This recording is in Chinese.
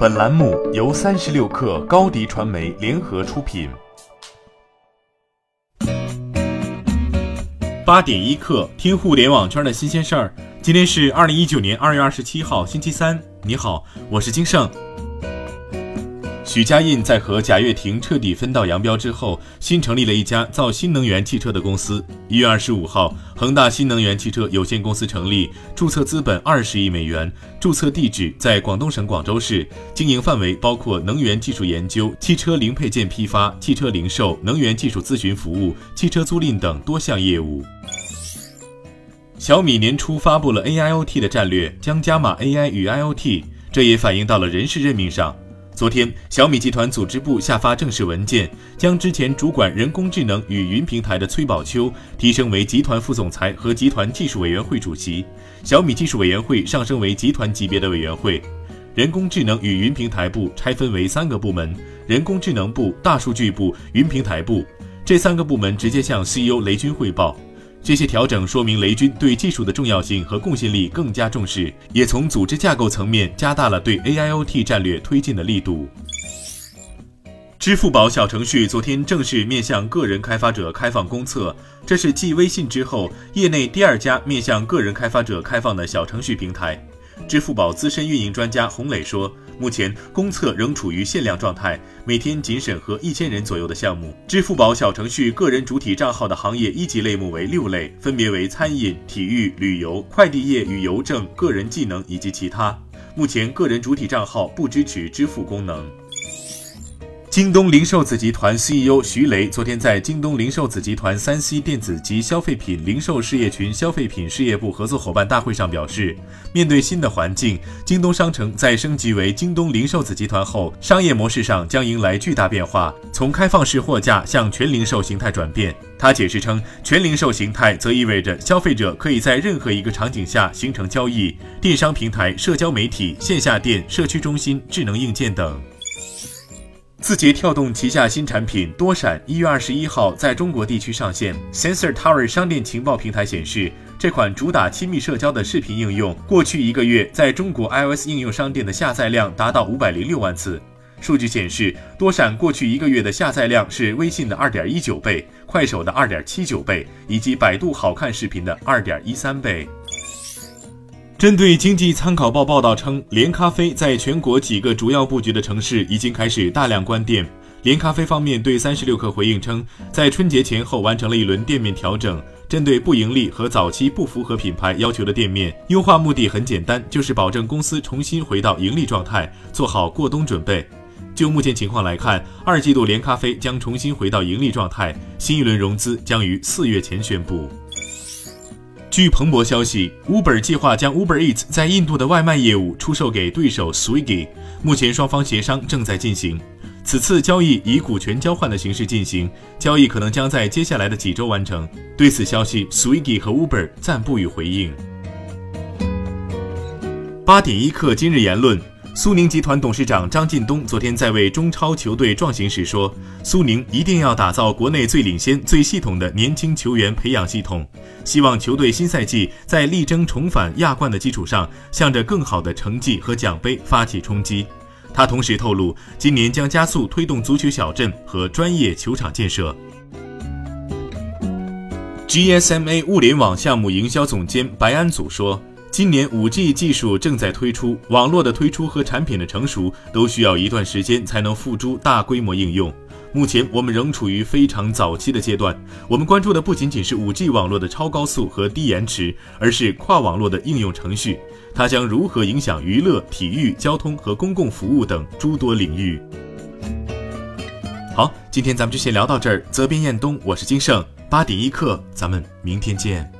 本栏目由三十六氪高低传媒联合出品。八点一刻，听互联网圈的新鲜事儿。今天是二零一九年二月二十七号，星期三。你好，我是金盛。许家印在和贾跃亭彻底分道扬镳之后，新成立了一家造新能源汽车的公司。一月二十五号，恒大新能源汽车有限公司成立，注册资本二十亿美元，注册地址在广东省广州市，经营范围包括能源技术研究、汽车零配件批发、汽车零售、能源技术咨询服务、汽车租赁等多项业务。小米年初发布了 AIoT 的战略，将加码 AI 与 IoT，这也反映到了人事任命上。昨天，小米集团组织部下发正式文件，将之前主管人工智能与云平台的崔宝秋提升为集团副总裁和集团技术委员会主席，小米技术委员会上升为集团级别的委员会。人工智能与云平台部拆分为三个部门：人工智能部、大数据部、云平台部。这三个部门直接向 CEO 雷军汇报。这些调整说明雷军对技术的重要性和贡献力更加重视，也从组织架构层面加大了对 AIoT 战略推进的力度。支付宝小程序昨天正式面向个人开发者开放公测，这是继微信之后业内第二家面向个人开发者开放的小程序平台。支付宝资深运营专家洪磊说，目前公测仍处于限量状态，每天仅审核一千人左右的项目。支付宝小程序个人主体账号的行业一级类目为六类，分别为餐饮、体育、旅游、快递业与邮政、个人技能以及其他。目前个人主体账号不支持支付功能。京东零售子集团 CEO 徐雷昨天在京东零售子集团三 C 电子及消费品零售事业群消费品事业部合作伙伴大会上表示，面对新的环境，京东商城在升级为京东零售子集团后，商业模式上将迎来巨大变化，从开放式货架向全零售形态转变。他解释称，全零售形态则意味着消费者可以在任何一个场景下形成交易，电商平台、社交媒体、线下店、社区中心、智能硬件等。字节跳动旗下新产品多闪一月二十一号在中国地区上线。Sensor Tower 商店情报平台显示，这款主打亲密社交的视频应用，过去一个月在中国 iOS 应用商店的下载量达到五百零六万次。数据显示，多闪过去一个月的下载量是微信的二点一九倍、快手的二点七九倍，以及百度好看视频的二点一三倍。针对经济参考报报道称，连咖啡在全国几个主要布局的城市已经开始大量关店。连咖啡方面对三十六氪回应称，在春节前后完成了一轮店面调整，针对不盈利和早期不符合品牌要求的店面，优化目的很简单，就是保证公司重新回到盈利状态，做好过冬准备。就目前情况来看，二季度连咖啡将重新回到盈利状态，新一轮融资将于四月前宣布。据彭博消息，Uber 计划将 Uber Eats 在印度的外卖业务出售给对手 Swiggy，目前双方协商正在进行。此次交易以股权交换的形式进行，交易可能将在接下来的几周完成。对此消息，Swiggy 和 Uber 暂不予回应。八点一刻，今日言论。苏宁集团董事长张近东昨天在为中超球队壮行时说：“苏宁一定要打造国内最领先、最系统的年轻球员培养系统，希望球队新赛季在力争重返亚冠的基础上，向着更好的成绩和奖杯发起冲击。”他同时透露，今年将加速推动足球小镇和专业球场建设。GSMA 物联网项目营销总监白安祖说。今年五 G 技术正在推出，网络的推出和产品的成熟都需要一段时间才能付诸大规模应用。目前我们仍处于非常早期的阶段，我们关注的不仅仅是五 G 网络的超高速和低延迟，而是跨网络的应用程序，它将如何影响娱乐、体育、交通和公共服务等诸多领域。好，今天咱们就先聊到这儿。责编：彦东，我是金盛，八点一刻，咱们明天见。